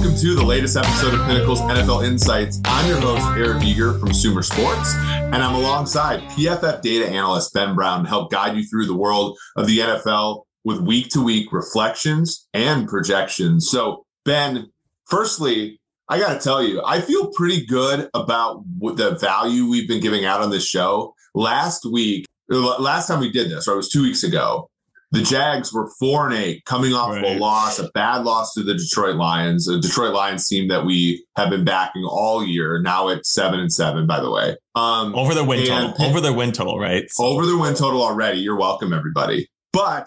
Welcome to the latest episode of Pinnacle's NFL Insights. I'm your host, Eric Eager from Sumer Sports, and I'm alongside PFF data analyst Ben Brown to help guide you through the world of the NFL with week to week reflections and projections. So, Ben, firstly, I got to tell you, I feel pretty good about the value we've been giving out on this show. Last week, last time we did this, or it was two weeks ago, the Jags were four and eight, coming off right. of a loss, a bad loss to the Detroit Lions, a Detroit Lions team that we have been backing all year. Now at seven and seven, by the way. Um, over their win total, over their win total, right? So. Over their win total already. You're welcome, everybody. But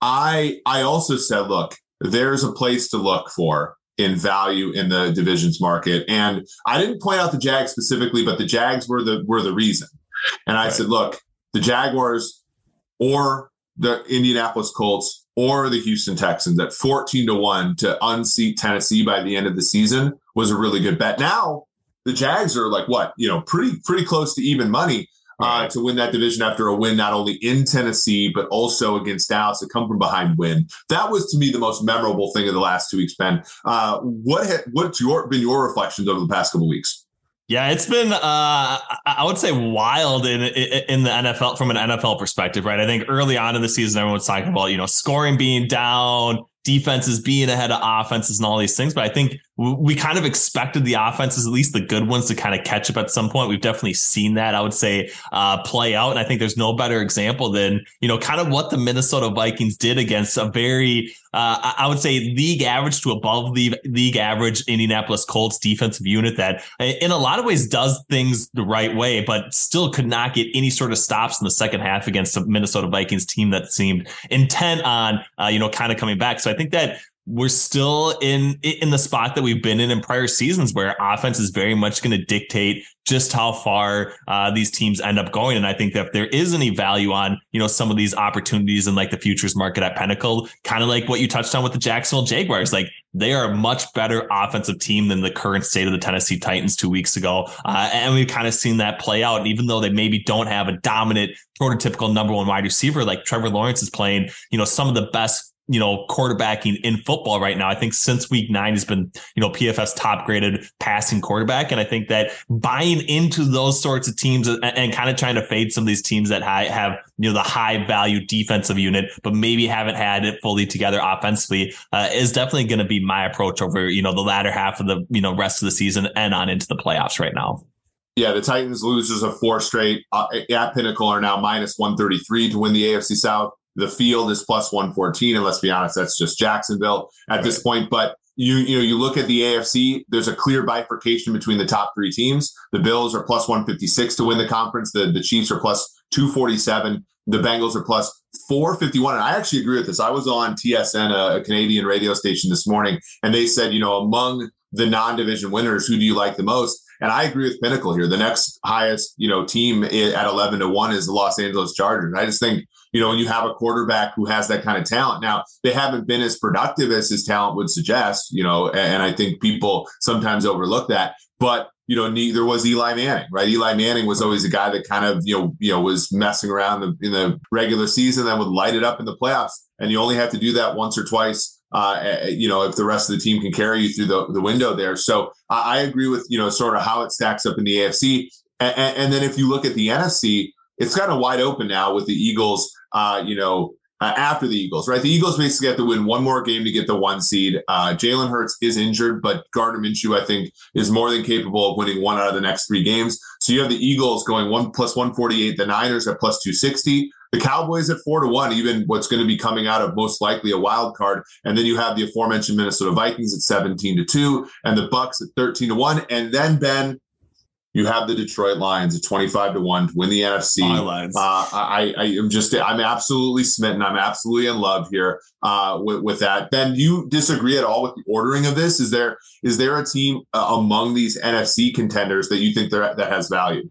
I, I also said, look, there's a place to look for in value in the divisions market, and I didn't point out the Jags specifically, but the Jags were the were the reason. And I right. said, look, the Jaguars or the Indianapolis Colts or the Houston Texans at 14 to 1 to unseat Tennessee by the end of the season was a really good bet. Now, the Jags are like what, you know, pretty pretty close to even money uh, to win that division after a win not only in Tennessee but also against Dallas, a come from behind win. That was to me the most memorable thing of the last two weeks. Ben, uh, what ha- what's your been your reflections over the past couple weeks? Yeah, it's been uh, I would say wild in in the NFL from an NFL perspective, right? I think early on in the season, everyone's talking about you know scoring being down, defenses being ahead of offenses, and all these things. But I think we kind of expected the offenses, at least the good ones, to kind of catch up at some point. We've definitely seen that, I would say, uh, play out. And I think there's no better example than, you know, kind of what the Minnesota Vikings did against a very, uh, I would say, league average to above the league average Indianapolis Colts defensive unit that, in a lot of ways, does things the right way, but still could not get any sort of stops in the second half against a Minnesota Vikings team that seemed intent on, uh, you know, kind of coming back. So I think that we're still in in the spot that we've been in in prior seasons where offense is very much going to dictate just how far uh, these teams end up going and i think that if there is any value on you know some of these opportunities in like the futures market at pinnacle kind of like what you touched on with the jacksonville jaguars like they are a much better offensive team than the current state of the Tennessee Titans two weeks ago. Uh, and we've kind of seen that play out. And even though they maybe don't have a dominant prototypical number one wide receiver, like Trevor Lawrence is playing, you know, some of the best you know, quarterbacking in football right now. I think since week nine has been, you know, PFF's top graded passing quarterback. And I think that buying into those sorts of teams and, and kind of trying to fade some of these teams that have, you know, the high value defensive unit, but maybe haven't had it fully together offensively uh, is definitely going to be my approach over, you know, the latter half of the, you know, rest of the season and on into the playoffs right now. Yeah, the Titans losers of four straight uh, at Pinnacle are now minus 133 to win the AFC South. The field is plus 114, and let's be honest, that's just Jacksonville at right. this point. But you you know you look at the AFC, there's a clear bifurcation between the top three teams. The Bills are plus 156 to win the conference. The the Chiefs are plus 247. The Bengals are plus 451. And I actually agree with this. I was on TSN, a Canadian radio station this morning, and they said, you know, among the non-division winners, who do you like the most? And I agree with Pinnacle here. The next highest, you know, team at 11 to 1 is the Los Angeles Chargers. I just think you know, when you have a quarterback who has that kind of talent. Now, they haven't been as productive as his talent would suggest, you know, and I think people sometimes overlook that. But you know, neither was Eli Manning, right? Eli Manning was always a guy that kind of, you know, you know, was messing around in the regular season, then would light it up in the playoffs. And you only have to do that once or twice, uh, you know, if the rest of the team can carry you through the, the window there. So I, I agree with, you know, sort of how it stacks up in the AFC. And, and then if you look at the NFC, it's kind of wide open now with the Eagles uh, you know, uh, after the Eagles, right? The Eagles basically have to win one more game to get the one seed. Uh, Jalen Hurts is injured, but Gardner Minshew, I think, is more than capable of winning one out of the next three games. So you have the Eagles going one plus 148, the Niners at plus 260, the Cowboys at four to one, even what's going to be coming out of most likely a wild card. And then you have the aforementioned Minnesota Vikings at 17 to two and the Bucs at 13 to one. And then, Ben, you have the Detroit Lions at 25 to 1 to win the NFC. Uh, I, I am just, I'm absolutely smitten. I'm absolutely in love here uh, with, with that. Ben, do you disagree at all with the ordering of this? Is there is there a team uh, among these NFC contenders that you think that has value?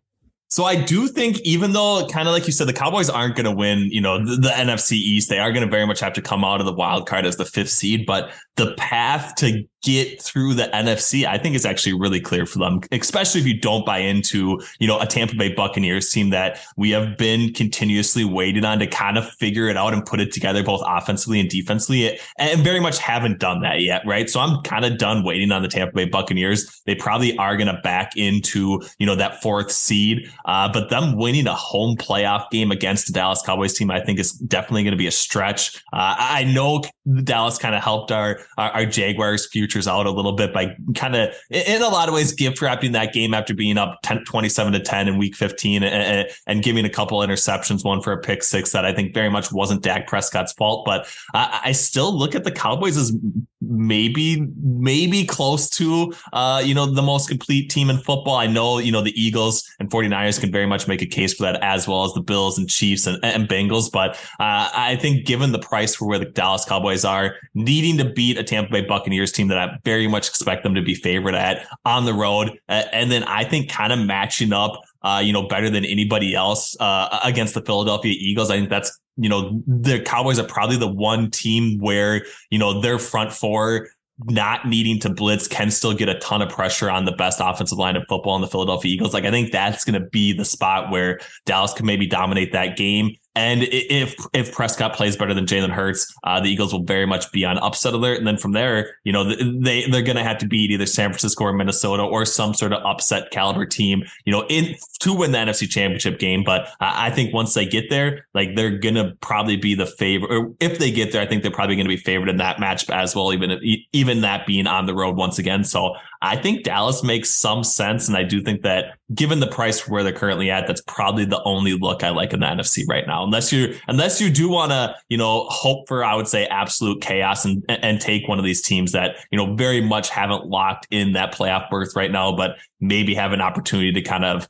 So I do think, even though kind of like you said, the Cowboys aren't going to win, you know, the, the, NFC East, they are going to very much have to come out of the wild card as the fifth seed. But the path to get through the NFC, I think is actually really clear for them, especially if you don't buy into, you know, a Tampa Bay Buccaneers team that we have been continuously waiting on to kind of figure it out and put it together both offensively and defensively and very much haven't done that yet, right? So I'm kind of done waiting on the Tampa Bay Buccaneers. They probably are going to back into, you know, that fourth seed. Uh, but them winning a home playoff game against the Dallas Cowboys team, I think is definitely going to be a stretch. Uh, I know Dallas kind of helped our, our, our Jaguars futures out a little bit by kind of in a lot of ways gift wrapping that game after being up 10, 27 to 10 in week 15 and, and, giving a couple interceptions, one for a pick six that I think very much wasn't Dak Prescott's fault. But I, I still look at the Cowboys as maybe maybe close to uh you know the most complete team in football i know you know the eagles and 49ers can very much make a case for that as well as the bills and chiefs and, and bengals but uh i think given the price for where the dallas cowboys are needing to beat a tampa bay buccaneers team that i very much expect them to be favored at on the road uh, and then i think kind of matching up uh, you know, better than anybody else uh, against the Philadelphia Eagles. I think that's you know, the Cowboys are probably the one team where, you know, their front four not needing to blitz can still get a ton of pressure on the best offensive line of football in the Philadelphia Eagles. Like I think that's going to be the spot where Dallas can maybe dominate that game. And if if Prescott plays better than Jalen Hurts, uh, the Eagles will very much be on upset alert. And then from there, you know, they they're going to have to beat either San Francisco or Minnesota or some sort of upset caliber team, you know, in to win the NFC Championship game. But I think once they get there, like they're going to probably be the favorite. Or if they get there, I think they're probably going to be favored in that matchup as well. Even even that being on the road once again. So I think Dallas makes some sense. And I do think that given the price where they're currently at, that's probably the only look I like in the NFC right now. Unless you unless you do want to, you know, hope for, I would say, absolute chaos and and take one of these teams that, you know, very much haven't locked in that playoff berth right now, but maybe have an opportunity to kind of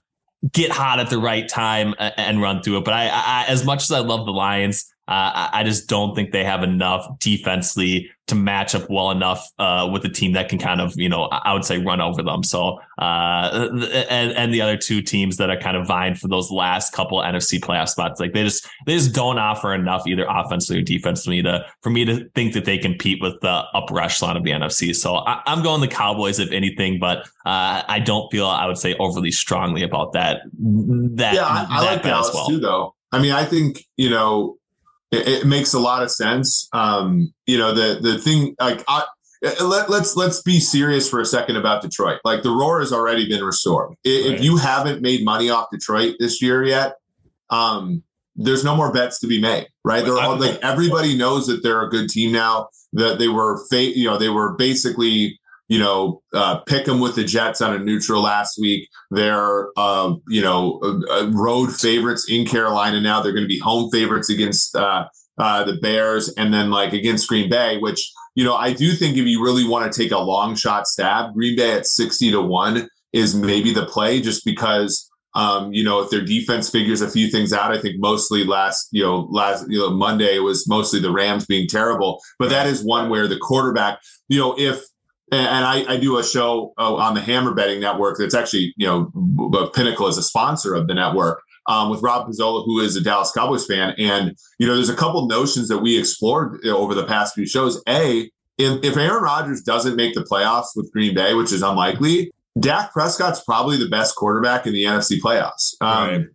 get hot at the right time and run through it. But I, I as much as I love the Lions, uh, I just don't think they have enough defensively to match up well enough uh, with a team that can kind of, you know, I would say run over them. So, uh, and, and the other two teams that are kind of vying for those last couple NFC playoff spots, like they just they just don't offer enough either offensively or defensively to for me to think that they compete with the upper echelon of the NFC. So I, am going the Cowboys if anything, but uh, I don't feel I would say overly strongly about that. That yeah, I, I like Dallas well. too, though. I mean, I think you know it, it makes a lot of sense. Um, you know, the the thing like I, let, let's let's be serious for a second about Detroit. Like the roar has already been restored. If right. you haven't made money off Detroit this year yet, um, there's no more bets to be made, right? They're all like everybody knows that they're a good team now. That they were, fa- you know, they were basically you know, uh, pick them with the Jets on a neutral last week. They're, uh, you know, uh, uh, road favorites in Carolina now. They're going to be home favorites against uh, uh, the Bears and then like against Green Bay, which, you know, I do think if you really want to take a long shot stab, Green Bay at 60 to 1 is maybe the play just because. Um, you know, if their defense figures a few things out, I think mostly last, you know, last, you know, Monday was mostly the Rams being terrible. But that is one where the quarterback, you know, if and I, I, do a show uh, on the Hammer Betting Network. That's actually, you know, Pinnacle is a sponsor of the network um, with Rob Pizzola, who is a Dallas Cowboys fan. And you know, there's a couple notions that we explored over the past few shows. A, if, if Aaron Rodgers doesn't make the playoffs with Green Bay, which is unlikely, Dak Prescott's probably the best quarterback in the NFC playoffs. Um, right.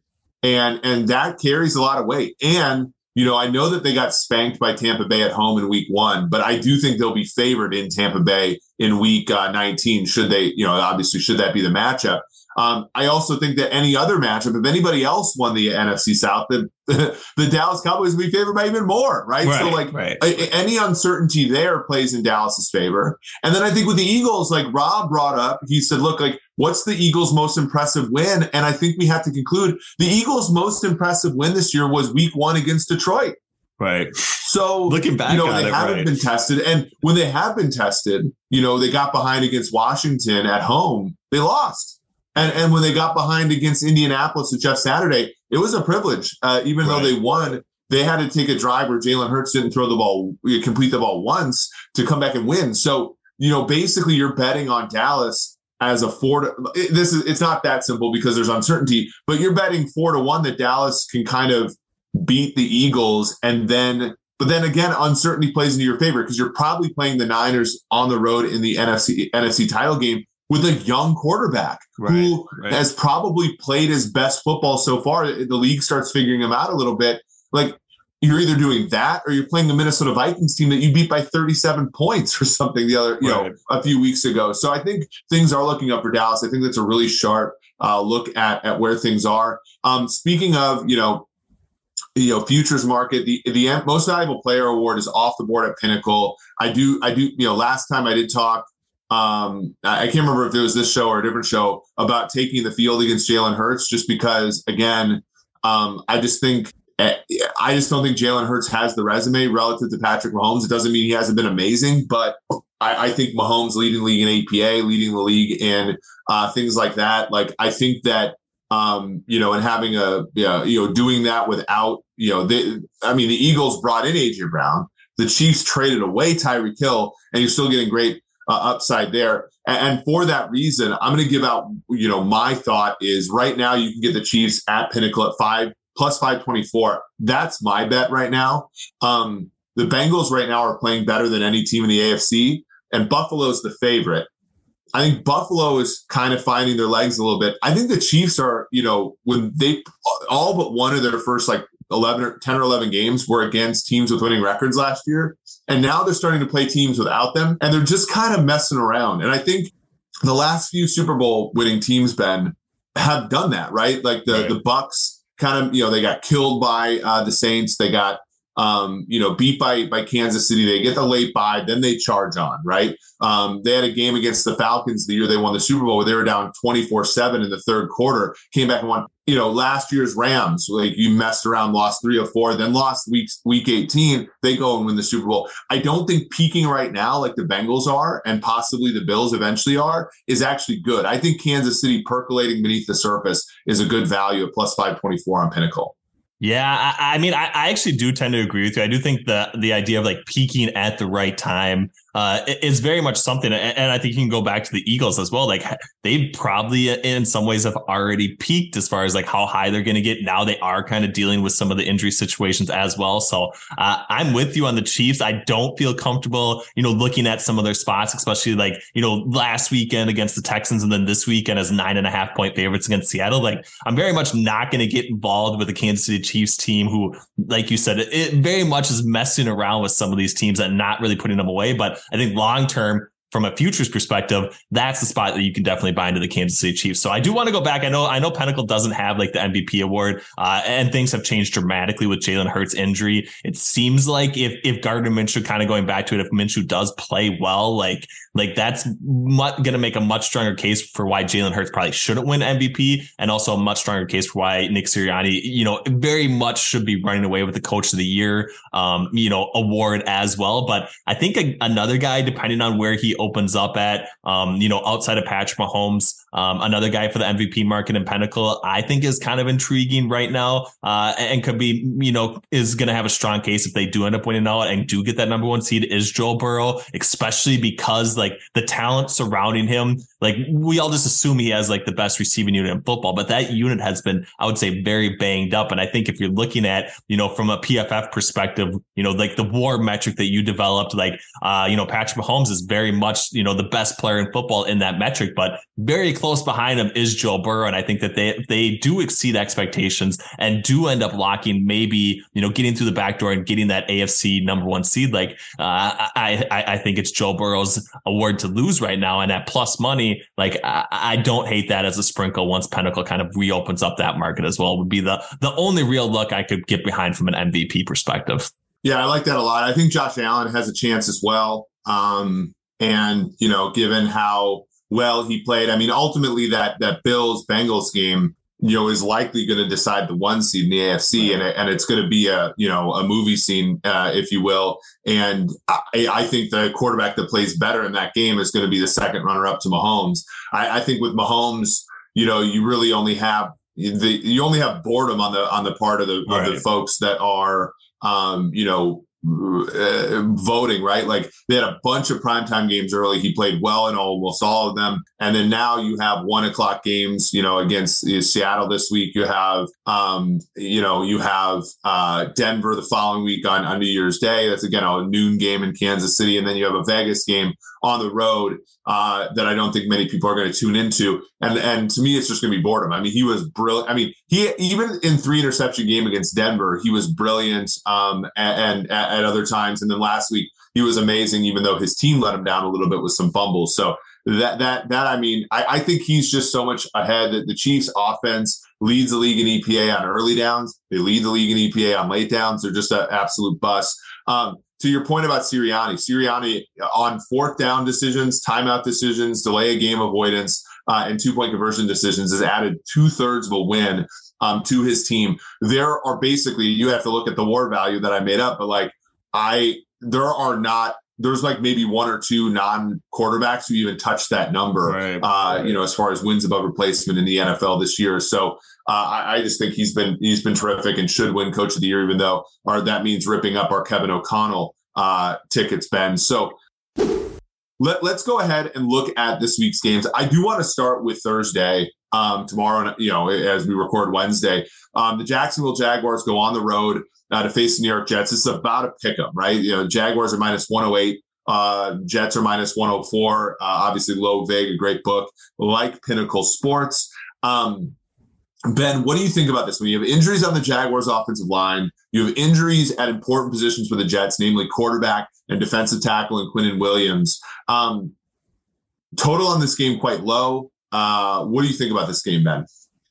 And and that carries a lot of weight. And you know, I know that they got spanked by Tampa Bay at home in week one, but I do think they'll be favored in Tampa Bay in week uh, 19. Should they, you know, obviously, should that be the matchup? Um, I also think that any other matchup, if anybody else won the NFC South, the, the Dallas Cowboys would be favored by even more, right? right so, like, right. A, any uncertainty there plays in Dallas's favor. And then I think with the Eagles, like Rob brought up, he said, look, like, what's the Eagles' most impressive win? And I think we have to conclude the Eagles' most impressive win this year was week one against Detroit. Right. So looking back, you know, they it, haven't right. been tested. And when they have been tested, you know, they got behind against Washington at home, they lost. And and when they got behind against Indianapolis with Jeff Saturday, it was a privilege. Uh, even right. though they won, they had to take a drive where Jalen Hurts didn't throw the ball, complete the ball once to come back and win. So you know, basically, you're betting on Dallas as a four to this is it's not that simple because there's uncertainty, but you're betting four to one that Dallas can kind of beat the Eagles and then But then again, uncertainty plays into your favor because you're probably playing the Niners on the road in the NFC NFC title game with a young quarterback right, who right. has probably played his best football so far. The league starts figuring him out a little bit. Like you're either doing that or you're playing the Minnesota Vikings team that you beat by 37 points or something the other, you right. know, a few weeks ago. So I think things are looking up for Dallas. I think that's a really sharp uh, look at at where things are. Um, speaking of, you know, you know, futures market, the the most valuable player award is off the board at Pinnacle. I do, I do, you know, last time I did talk um, I can't remember if it was this show or a different show about taking the field against Jalen Hurts, just because, again, um, I just think eh, I just don't think Jalen Hurts has the resume relative to Patrick Mahomes. It doesn't mean he hasn't been amazing, but I, I think Mahomes leading the league in EPA, leading the league in uh, things like that. Like I think that um, you know, and having a yeah, you know, doing that without you know, they, I mean, the Eagles brought in AJ Brown. The Chiefs traded away Tyreek Hill, and you're still getting great uh, upside there. And, and, for that reason, I'm going to give out, you know, my thought is right now you can get the Chiefs at Pinnacle at five plus 524. That's my bet right now. Um, the Bengals right now are playing better than any team in the AFC, and Buffalo's the favorite. I think Buffalo is kind of finding their legs a little bit. I think the Chiefs are, you know, when they all but one of their first like 11 or 10 or 11 games were against teams with winning records last year. And now they're starting to play teams without them and they're just kind of messing around. And I think the last few Super Bowl winning teams, Ben, have done that, right? Like the, right. the Bucs kind of, you know, they got killed by uh, the Saints. They got, um, you know, beat by by Kansas City. They get the late bye, then they charge on, right? Um, they had a game against the Falcons the year they won the Super Bowl where they were down 24 7 in the third quarter, came back and won you know, last year's Rams, like you messed around, lost three or four, then lost week week 18, they go and win the Super Bowl. I don't think peaking right now, like the Bengals are, and possibly the Bills eventually are, is actually good. I think Kansas City percolating beneath the surface is a good value at plus 524 on Pinnacle. Yeah, I, I mean, I, I, actually do tend to agree with you. I do think the the idea of like peaking at the right time uh, is very much something. And I think you can go back to the Eagles as well. Like they probably in some ways have already peaked as far as like how high they're going to get. Now they are kind of dealing with some of the injury situations as well. So uh, I'm with you on the Chiefs. I don't feel comfortable, you know, looking at some of their spots, especially like, you know, last weekend against the Texans and then this weekend as nine and a half point favorites against Seattle. Like I'm very much not going to get involved with the Kansas City Chiefs team who, like you said, it very much is messing around with some of these teams and not really putting them away. But I think long term, from a futures perspective, that's the spot that you can definitely buy into the Kansas City Chiefs. So I do want to go back. I know I know Pinnacle doesn't have like the MVP award, uh, and things have changed dramatically with Jalen Hurts' injury. It seems like if if Gardner Minshew kind of going back to it, if Minshew does play well, like like that's going to make a much stronger case for why Jalen Hurts probably shouldn't win MVP, and also a much stronger case for why Nick Sirianni, you know, very much should be running away with the Coach of the Year, um, you know, award as well. But I think a, another guy, depending on where he opens up at, um, you know, outside of Patrick Mahomes, um, another guy for the MVP market in Pinnacle, I think is kind of intriguing right now, uh, and could be, you know, is going to have a strong case if they do end up winning out and do get that number one seed is Joe Burrow, especially because the talent surrounding him, like we all just assume he has like the best receiving unit in football, but that unit has been, I would say, very banged up. And I think if you're looking at, you know, from a PFF perspective, you know, like the WAR metric that you developed, like, uh, you know, Patrick Mahomes is very much you know, the best player in football in that metric, but very close behind him is Joe Burrow. And I think that they, they do exceed expectations and do end up locking maybe, you know, getting through the back door and getting that AFC number one seed. Like, uh, I, I, I think it's Joe Burrow's award to lose right now. And at plus money, like, I, I don't hate that as a sprinkle once Pinnacle kind of reopens up that market as well would be the, the only real look I could get behind from an MVP perspective. Yeah, I like that a lot. I think Josh Allen has a chance as well. Um, and, you know, given how well he played, I mean, ultimately that that Bills Bengals game, you know, is likely going to decide the one seed in the AFC, and and it's going to be a you know a movie scene, uh, if you will. And I, I, think the quarterback that plays better in that game is going to be the second runner up to Mahomes. I, I think with Mahomes, you know, you really only have the you only have boredom on the on the part of the right. of the folks that are um, you know uh, voting, right? Like they had a bunch of primetime games early. He played well in almost all of them. And then now you have one o'clock games, you know, against Seattle this week. You have, um, you know, you have uh, Denver the following week on, on New Year's Day. That's again a noon game in Kansas City. And then you have a Vegas game on the road uh, that I don't think many people are going to tune into. And and to me, it's just going to be boredom. I mean, he was brilliant. I mean, he even in three interception game against Denver, he was brilliant. Um, and, and at other times, and then last week he was amazing, even though his team let him down a little bit with some fumbles. So that that that I mean, I, I think he's just so much ahead. That the Chiefs' offense leads the league in EPA on early downs. They lead the league in EPA on late downs. They're just an absolute bust. Um, to your point about Sirianni, Sirianni on fourth down decisions, timeout decisions, delay a game avoidance, uh, and two point conversion decisions has added two thirds of a win um, to his team. There are basically you have to look at the war value that I made up, but like I there are not there's like maybe one or two non quarterbacks who even touched that number. Right, uh, right. You know, as far as wins above replacement in the NFL this year. So uh, I, I, just think he's been he's been terrific and should win Coach of the Year, even though or that means ripping up our Kevin O'Connell uh, tickets, Ben. So let, us go ahead and look at this week's games. I do want to start with Thursday. Um, tomorrow, you know, as we record Wednesday, um, the Jacksonville Jaguars go on the road uh, to face the New York Jets. Is about a pick 'em, right? You know, Jaguars are minus 108. Uh, Jets are minus 104. Uh, obviously, Low Vig, a great book, like Pinnacle Sports. Um, Ben, what do you think about this? When you have injuries on the Jaguars' offensive line, you have injuries at important positions for the Jets, namely quarterback and defensive tackle and Quinnen Williams. Um, total on this game quite low. Uh, what do you think about this game, Ben?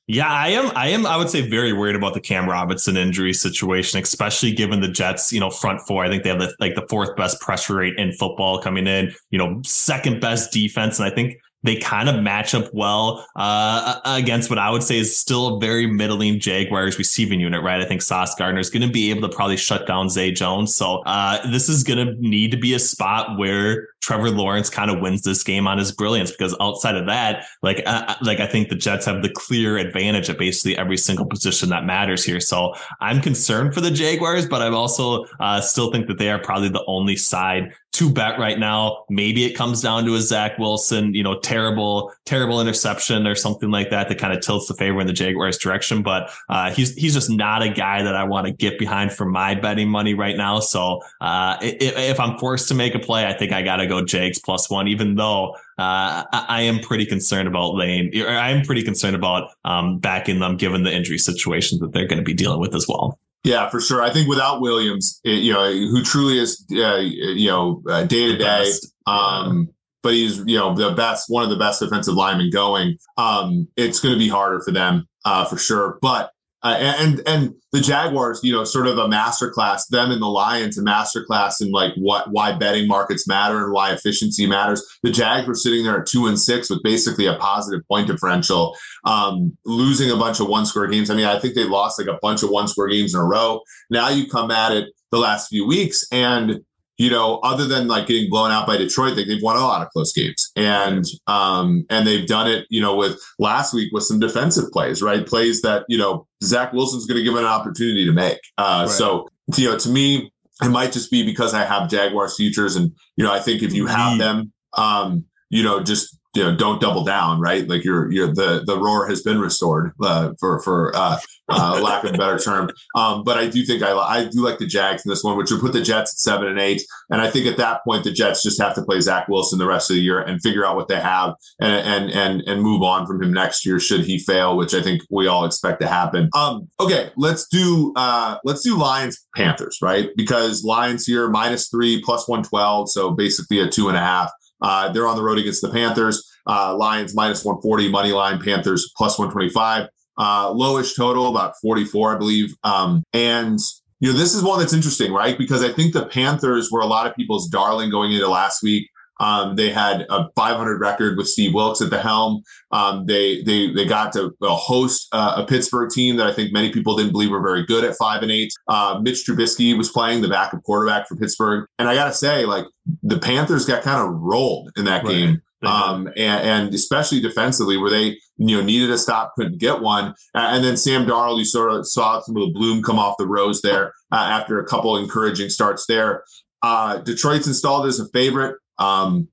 Yeah, I am. I am. I would say very worried about the Cam Robinson injury situation, especially given the Jets, you know, front four. I think they have the, like the fourth best pressure rate in football coming in. You know, second best defense, and I think they kind of match up well uh, against what I would say is still a very middling Jaguars receiving unit, right? I think Sauce Gardner is going to be able to probably shut down Zay Jones. So uh, this is going to need to be a spot where Trevor Lawrence kind of wins this game on his brilliance because outside of that, like uh, uh, like I think the Jets have the clear advantage at basically every single position that matters here. So I'm concerned for the Jaguars, but I'm also uh, still think that they are probably the only side to bet right now. Maybe it comes down to a Zach Wilson, you know, terrible, terrible interception or something like that that kind of tilts the favor in the Jaguars direction. But uh, he's he's just not a guy that I want to get behind for my betting money right now. So uh, if, if, I'm forced to make a play, I think I got to go Jags plus one, even though uh, I, I, am pretty concerned about Lane. I am pretty concerned about um, backing them given the injury situations that they're going to be dealing with as well. Yeah, for sure. I think without Williams, it, you know, who truly is, uh, you know, day to day, but he's, you know, the best, one of the best defensive linemen going. Um, it's going to be harder for them, uh, for sure. But uh, and and the Jaguars, you know, sort of a masterclass. Them and the Lions, a masterclass in like what why betting markets matter and why efficiency matters. The Jags were sitting there at two and six with basically a positive point differential, um, losing a bunch of one score games. I mean, I think they lost like a bunch of one score games in a row. Now you come at it the last few weeks and you know, other than like getting blown out by Detroit, they, have won a lot of close games, and um, and they've done it, you know, with last week with some defensive plays, right? Plays that you know Zach Wilson's going to give it an opportunity to make. Uh, right. So you know, to me, it might just be because I have Jaguars futures, and you know, I think if you have them, um, you know, just you know, don't double down, right? Like you're, you're the the roar has been restored uh, for for uh, uh, lack of a better term. Um, but I do think I I do like the Jags in this one, which would put the Jets at seven and eight. And I think at that point the Jets just have to play Zach Wilson the rest of the year and figure out what they have and and and and move on from him next year should he fail, which I think we all expect to happen. Um, okay, let's do uh, let's do Lions Panthers, right? Because Lions here minus three plus one twelve, so basically a two and a half. Uh, they're on the road against the Panthers. Uh, Lions minus 140, money line, Panthers plus 125. Uh, lowish total, about 44, I believe. Um, and, you know, this is one that's interesting, right? Because I think the Panthers were a lot of people's darling going into last week. Um, they had a 500 record with Steve Wilks at the helm. Um, they they they got to uh, host uh, a Pittsburgh team that I think many people didn't believe were very good at five and eight. Uh, Mitch Trubisky was playing the backup quarterback for Pittsburgh, and I got to say, like the Panthers got kind of rolled in that right. game. Um, and, and, especially defensively, where they you know needed a stop, couldn't get one. And then Sam Darnold, you sort of saw some of the bloom come off the rose there uh, after a couple encouraging starts there. Uh, Detroit's installed as a favorite. Um,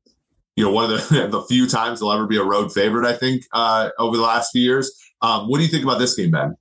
you know, one of the, the few times they'll ever be a road favorite, I think, uh, over the last few years. Um, what do you think about this game, Ben?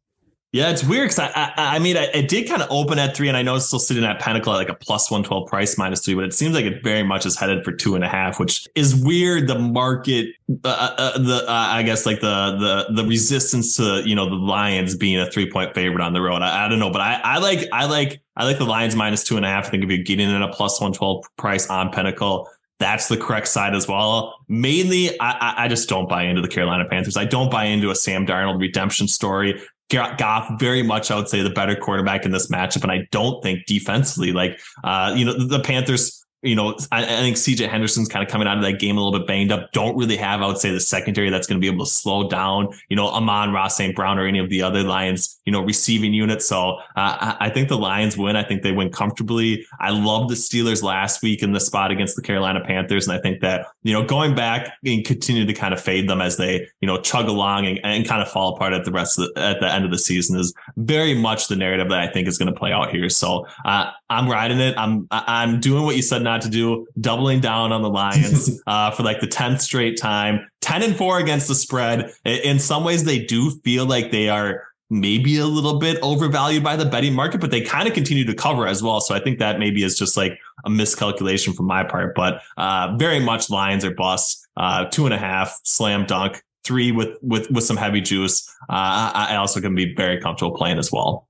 Yeah, it's weird because I, I, I, mean, it did kind of open at three, and I know it's still sitting at Pinnacle at like a plus 112 price minus three, but it seems like it very much is headed for two and a half, which is weird. The market, uh, uh, uh the, uh, I guess, like the, the, the resistance to, you know, the Lions being a three point favorite on the road. I, I don't know, but I, I like, I like, I like the Lions minus two and a half. I think if you're getting in a plus 112 price on Pinnacle, that's the correct side as well. Mainly, I, I just don't buy into the Carolina Panthers. I don't buy into a Sam Darnold redemption story. Goff very much, I would say, the better quarterback in this matchup. And I don't think defensively, like, uh, you know, the Panthers you know, I, I, think CJ Henderson's kind of coming out of that game a little bit banged up. Don't really have, I would say, the secondary that's going to be able to slow down, you know, Amon-Ra St. Brown or any of the other Lions, you know, receiving units. So uh, I, think the Lions win. I think they win comfortably. I love the Steelers last week in the spot against the Carolina Panthers. And I think that, you know, going back and continue to kind of fade them as they, you know, chug along and, and kind of fall apart at the rest the, at the end of the season is very much the narrative that I think is going to play out here. So uh, I'm riding it. I'm, I'm doing what you said not to do, doubling down on the Lions uh, for like the 10th straight time, 10 and 4 against the spread. In some ways, they do feel like they are maybe a little bit overvalued by the betting market, but they kind of continue to cover as well. So I think that maybe is just like a miscalculation from my part, but uh, very much Lions are bust. Uh, two and a half, slam dunk, three with with with some heavy juice. Uh, I also can be very comfortable playing as well.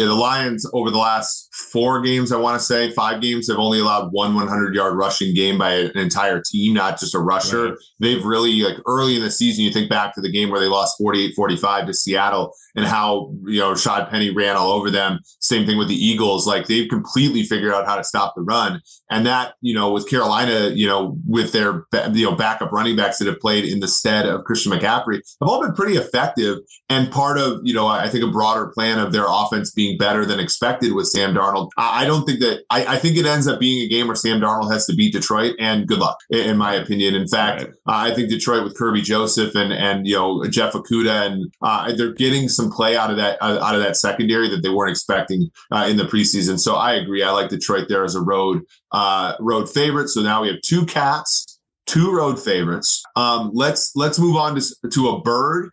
Yeah, the Lions over the last four games, I want to say five games, have only allowed one 100 yard rushing game by an entire team, not just a rusher. Right. They've really, like early in the season, you think back to the game where they lost 48 45 to Seattle and how, you know, Shad Penny ran all over them. Same thing with the Eagles. Like they've completely figured out how to stop the run. And that, you know, with Carolina, you know, with their, you know, backup running backs that have played in the stead of Christian McCaffrey have all been pretty effective. And part of, you know, I think a broader plan of their offense being better than expected with Sam Darnold. I, don't think that, I, I, think it ends up being a game where Sam Darnold has to beat Detroit and good luck, in, my opinion. In fact, right. uh, I think Detroit with Kerby Joseph and, and, you know, Jeff Okudah and uh, they're getting some play out of that, uh, out of that secondary that they weren't expecting uh, in the preseason. So I agree. I like Detroit there as a road, uh, road favorites. So now we have two cats, two road favorites. Um, let's, let's move on to, to a bird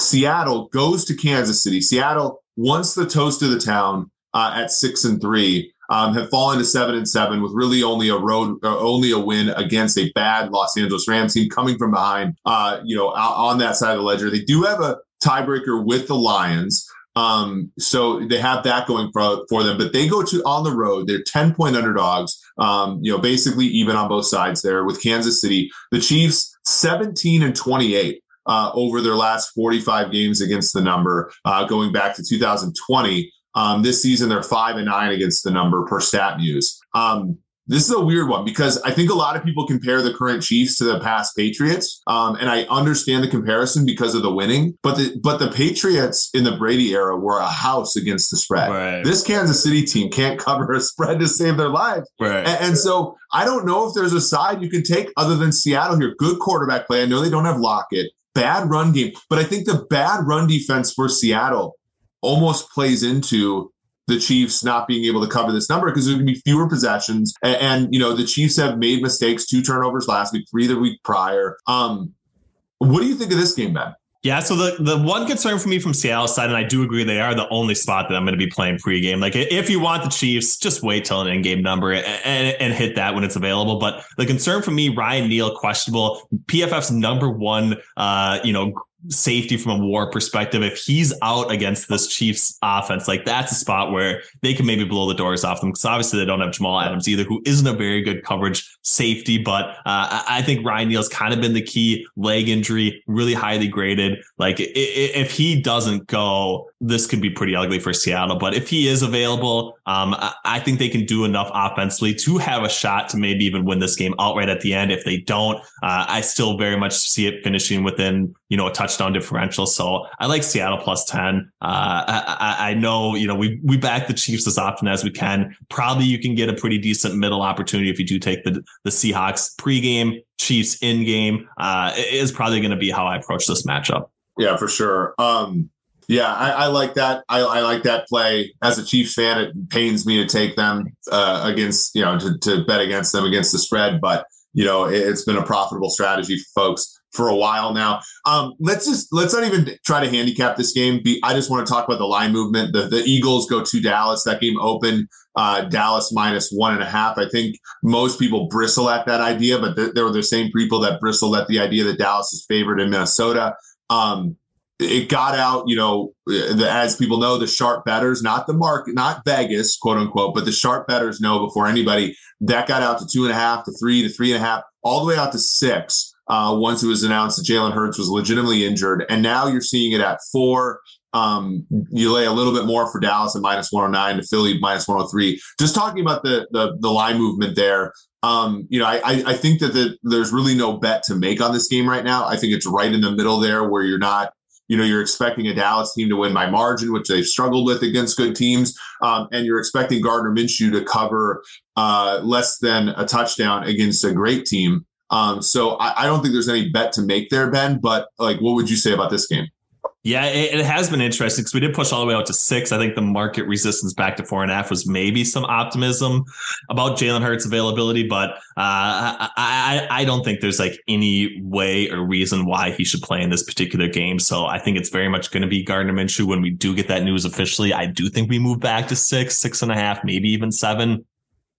Seattle goes to Kansas City. Seattle, once the toast of the town uh, at six and three, um, have fallen to seven and seven with really only a road, uh, only a win against a bad Los Angeles Rams team coming from behind. Uh, you know, on that side of the ledger, they do have a tiebreaker with the Lions. Um, so they have that going for, for them, but they go to on the road. They're 10 point underdogs. Um, you know, basically even on both sides there with Kansas City. The Chiefs 17 and 28 uh, over their last 45 games against the number, uh, going back to 2020. Um, this season, they're five and nine against the number per StatMuse. Um, this is a weird one because I think a lot of people compare the current Chiefs to the past Patriots, um, and I understand the comparison because of the winning. But the but the Patriots in the Brady era were a house against the spread. Right. This Kansas City team can't cover a spread to save their lives, right. and, and so I don't know if there's a side you can take other than Seattle here. Good quarterback play. I know they don't have Lockett bad run game. But I think the bad run defense for Seattle almost plays into the Chiefs not being able to cover this number because there's going to be fewer possessions. And, and, you know, the Chiefs have made mistakes, two turnovers last week, three the week prior. Um, what do you think of this game, Ben? Yeah, so the, the one concern for me from Seattle side, and I do agree they are the only spot that I'm going to be playing pregame. Like if you want the Chiefs, just wait till an in-game number and, and, and, hit that when it's available. But the concern for me, Ryan Neal questionable, PFF's number one, uh, you know, safety from a war perspective, if he's out against this Chiefs offense, like that's a spot where they can maybe blow the doors off them. Because obviously they don't have Jamal Adams either, who isn't a very good coverage safety. But uh, I think Ryan Neal's kind of been the key leg injury, really highly graded. Like if he doesn't go, this could be pretty ugly for Seattle. But if he is available, um, I think they can do enough offensively to have a shot to maybe even win this game outright at the end. If they don't, uh, I still very much see it finishing within you know, a touchdown differential. So I like Seattle plus 10. Uh, I, I, know, you know, we, we back the Chiefs as often as we can. Probably you can get a pretty decent middle opportunity if you do take the, the Seahawks pregame, Chiefs in game. Uh, is probably going to be how I approach this matchup. Yeah, for sure. Um, yeah, I, I, like that. I, I, like that play. As a Chiefs fan, it pains me to take them uh, against, you know, to, to bet against them against the spread, but you know, it, has been a profitable strategy for folks for a while now. Um, let's just let's not even try to handicap this game. Be, I just want to talk about the line movement. The, the Eagles go to Dallas. That game open uh, Dallas minus one and a half. I think most people bristle at that idea, but they're, they're the same people that bristle at the idea that Dallas is favored in Minnesota. Um, it got out, you know, the, as people know, the sharp betters, not the market, not Vegas, quote unquote, but the sharp betters know before anybody that got out to two and a half, to three, to three and a half, all the way out to six. Uh, once it was announced that Jalen Hurts was legitimately injured, and now you're seeing it at four. Um, you lay a little bit more for Dallas at minus 109 to Philly minus 103. Just talking about the the, the line movement there. Um, you know, I, I think that the, there's really no bet to make on this game right now. I think it's right in the middle there where you're not you know, you're expecting a Dallas team to win by margin, which they've struggled with against good teams, um, and you're expecting Gardner Minshew to cover uh, less than a touchdown against a great team. Um, so I, I, don't think there's any bet to make there, Ben. But like, what would you say about this game? Yeah, it, it, has been interesting because we did push all the way out to six. I think the market resistance back to four and a half was maybe some optimism about Jalen Hurts' availability, but uh, I, I, I don't think there's like any way or reason why he should play in this particular game. So I think it's very much going to be Gardner Minshew when we do get that news officially. I do think we move back to six, six and a half, maybe even seven.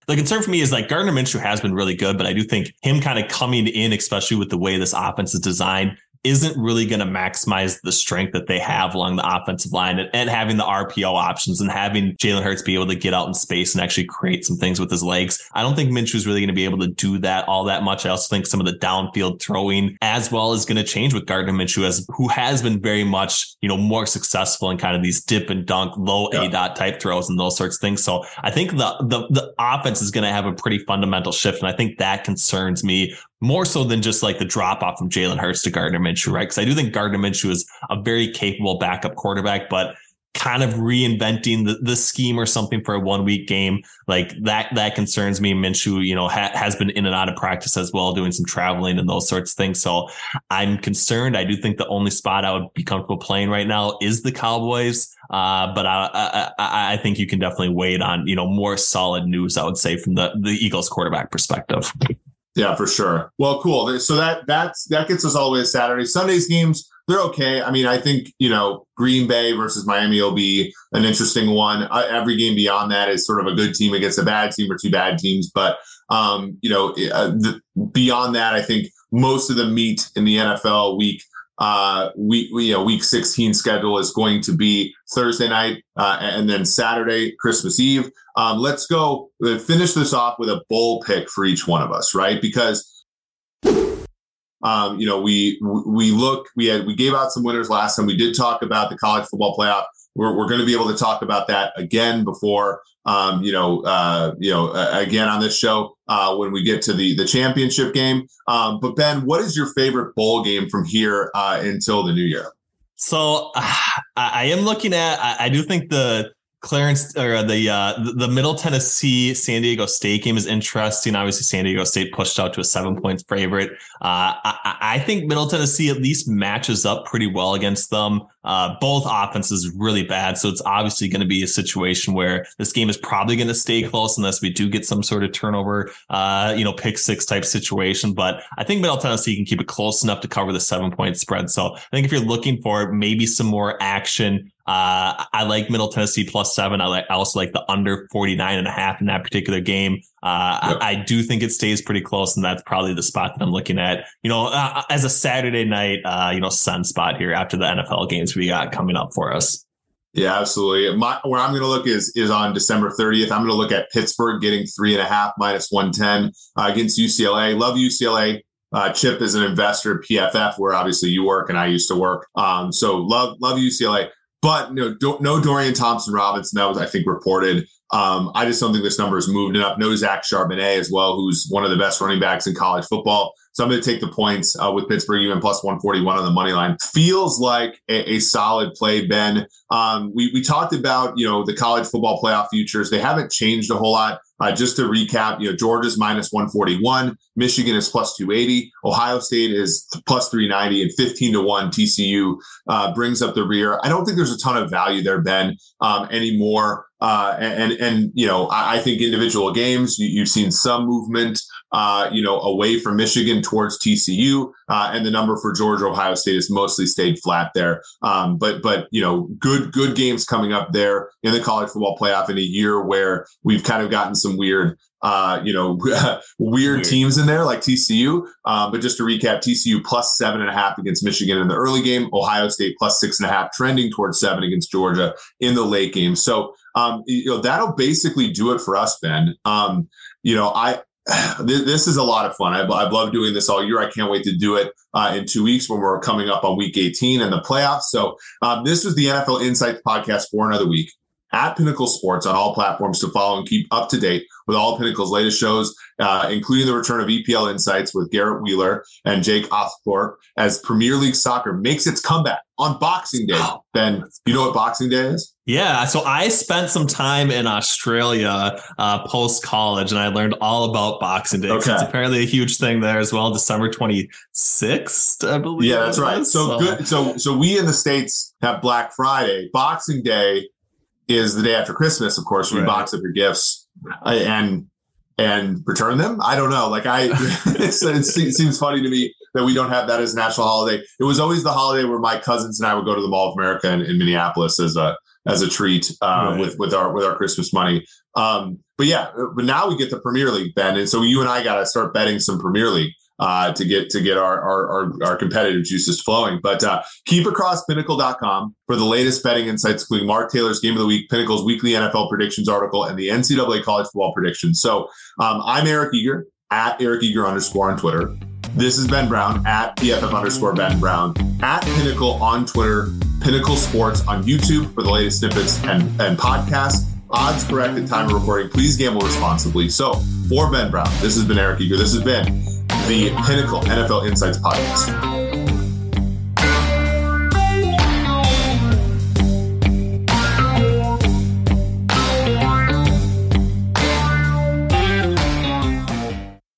The concern for me is like Gardner Minshew has been really good, but I do think him kind of coming in, especially with the way this offense is designed, isn't really going to maximize the strength that they have along the offensive line and, and having the RPO options and having Jalen Hurts be able to get out in space and actually create some things with his legs. I don't think Minshew is really going to be able to do that all that much. I also think some of the downfield throwing as well is going to change with Gardner Minshew as who has been very much, you know, more successful in kind of these dip and dunk, low yeah. A dot type throws and those sorts of things. So I think the, the, the offense is going to have a pretty fundamental shift. And I think that concerns me more so than just like the drop off from Jalen Hurts to Gardner Minshew, right? Because I do think Gardner Minshew is a very capable backup quarterback, but kind of reinventing the, the scheme or something for a one week game like that that concerns me. Minshew you know ha, has been in and out of practice as well doing some traveling and those sorts of things. So i'm concerned. I do think the only spot i would be comfortable playing right now is the cowboys uh, but I, I, I think you can definitely wait on you know more solid news i would say from the the eagles quarterback perspective yeah, for sure. Well, cool. So that that's that gets us all the way to Saturday. Sunday's games, they're okay. I mean, I think you know Green Bay versus Miami will be an interesting one. Uh, every game beyond that is sort of a good team against a bad team or two bad teams. But um, you know, uh, the, beyond that, I think most of the meat in the NFL week uh, week, you know, week 16 schedule is going to be Thursday night uh, and then Saturday, Christmas Eve. Um, let's go uh, finish this off with a bowl pick for each one of us, right? Because, um, you know, we we look, we had we gave out some winners last time. We did talk about the college football playoff. We're, we're going to be able to talk about that again before um, you know, uh, you know, uh, again on this show uh, when we get to the the championship game. Um, but Ben, what is your favorite bowl game from here uh, until the new year? So I am looking at. I, I do think the Clarence or the uh, the Middle Tennessee San Diego State game is interesting. Obviously, San Diego State pushed out to a seven points favorite. Uh, I, I, think Middle Tennessee at least matches up pretty well against them. Uh, both offenses really bad, so it's obviously going to be a situation where this game is probably going to stay close unless we do get some sort of turnover, uh, you know, pick six type situation. But I think Middle Tennessee can keep it close enough to cover the seven point spread. So I think if you're looking for maybe some more action uh, I like Middle Tennessee plus seven. I like I also like the under 49 and a half in that particular game. Uh, yep. I, I, do think it stays pretty close, and that's probably the spot that I'm looking at. You know, uh, as a Saturday night, uh, you know, sun spot here after the NFL games we got coming up for us. Yeah, absolutely. My, where I'm going to look is is on December 30th. I'm going to look at Pittsburgh getting three and a half minus 110 uh, against UCLA. Love UCLA. Uh, Chip is an investor at PFF, where obviously you work and I used to work. Um, so love love UCLA. But no, no Dorian Thompson Robinson. That was, I think, reported. Um, I just don't think this number has moved enough. No Zach Charbonnet as well, who's one of the best running backs in college football. So I'm going to take the points uh, with Pittsburgh even plus 141 on the money line. Feels like a, a solid play, Ben. Um, we, we talked about, you know, the college football playoff futures. They haven't changed a whole lot. Uh, just to recap, you know, Georgia's minus 141, Michigan is plus 280, Ohio State is plus 390, and 15 to 1 TCU uh, brings up the rear. I don't think there's a ton of value there, Ben, um, anymore. Uh, and, and, you know, I, I think individual games, you, have seen some movement, uh, you know, away from Michigan towards TCU. Uh, and the number for Georgia, Ohio State has mostly stayed flat there. Um, but, but, you know, good, good games coming up there in the college football playoff in a year where we've kind of gotten some weird uh, you know, weird, teams in there like TCU. Um, but just to recap, TCU plus seven and a half against Michigan in the early game, Ohio State plus six and a half, trending towards seven against Georgia in the late game. So, um, you know, that'll basically do it for us, Ben. Um, you know, I, this is a lot of fun. I've, I've, loved doing this all year. I can't wait to do it uh, in two weeks when we're coming up on week 18 and the playoffs. So, um, this was the NFL Insights podcast for another week at Pinnacle Sports on all platforms to follow and keep up to date with all Pinnacle's latest shows, uh, including the return of EPL Insights with Garrett Wheeler and Jake Osgathorpe as Premier League Soccer makes its comeback on Boxing Day. Ben, you know what Boxing Day is? Yeah, so I spent some time in Australia uh, post college, and I learned all about Boxing Day. Okay. It's apparently a huge thing there as well, December twenty sixth, I believe. Yeah, that's right. So, so good. So so we in the states have Black Friday. Boxing Day is the day after Christmas, of course, we right. box up your gifts uh, and and return them. I don't know. Like I, it seems funny to me that we don't have that as a national holiday. It was always the holiday where my cousins and I would go to the Mall of America in, in Minneapolis as a as a treat uh, right. with with our with our Christmas money. Um, but yeah, but now we get the Premier League, Ben, and so you and I got to start betting some Premier League uh, to get to get our, our, our, our competitive juices flowing. But uh, keep across pinnacle.com for the latest betting insights, including Mark Taylor's Game of the Week, Pinnacle's weekly NFL predictions article, and the NCAA college football predictions. So um, I'm Eric Eager at Eric Eager underscore on Twitter. This is Ben Brown at PFF underscore Ben Brown at Pinnacle on Twitter, Pinnacle Sports on YouTube for the latest snippets and, and podcasts. Odds correct at time of recording. Please gamble responsibly. So for Ben Brown, this has been Eric Eager. This has been the Pinnacle NFL Insights Podcast.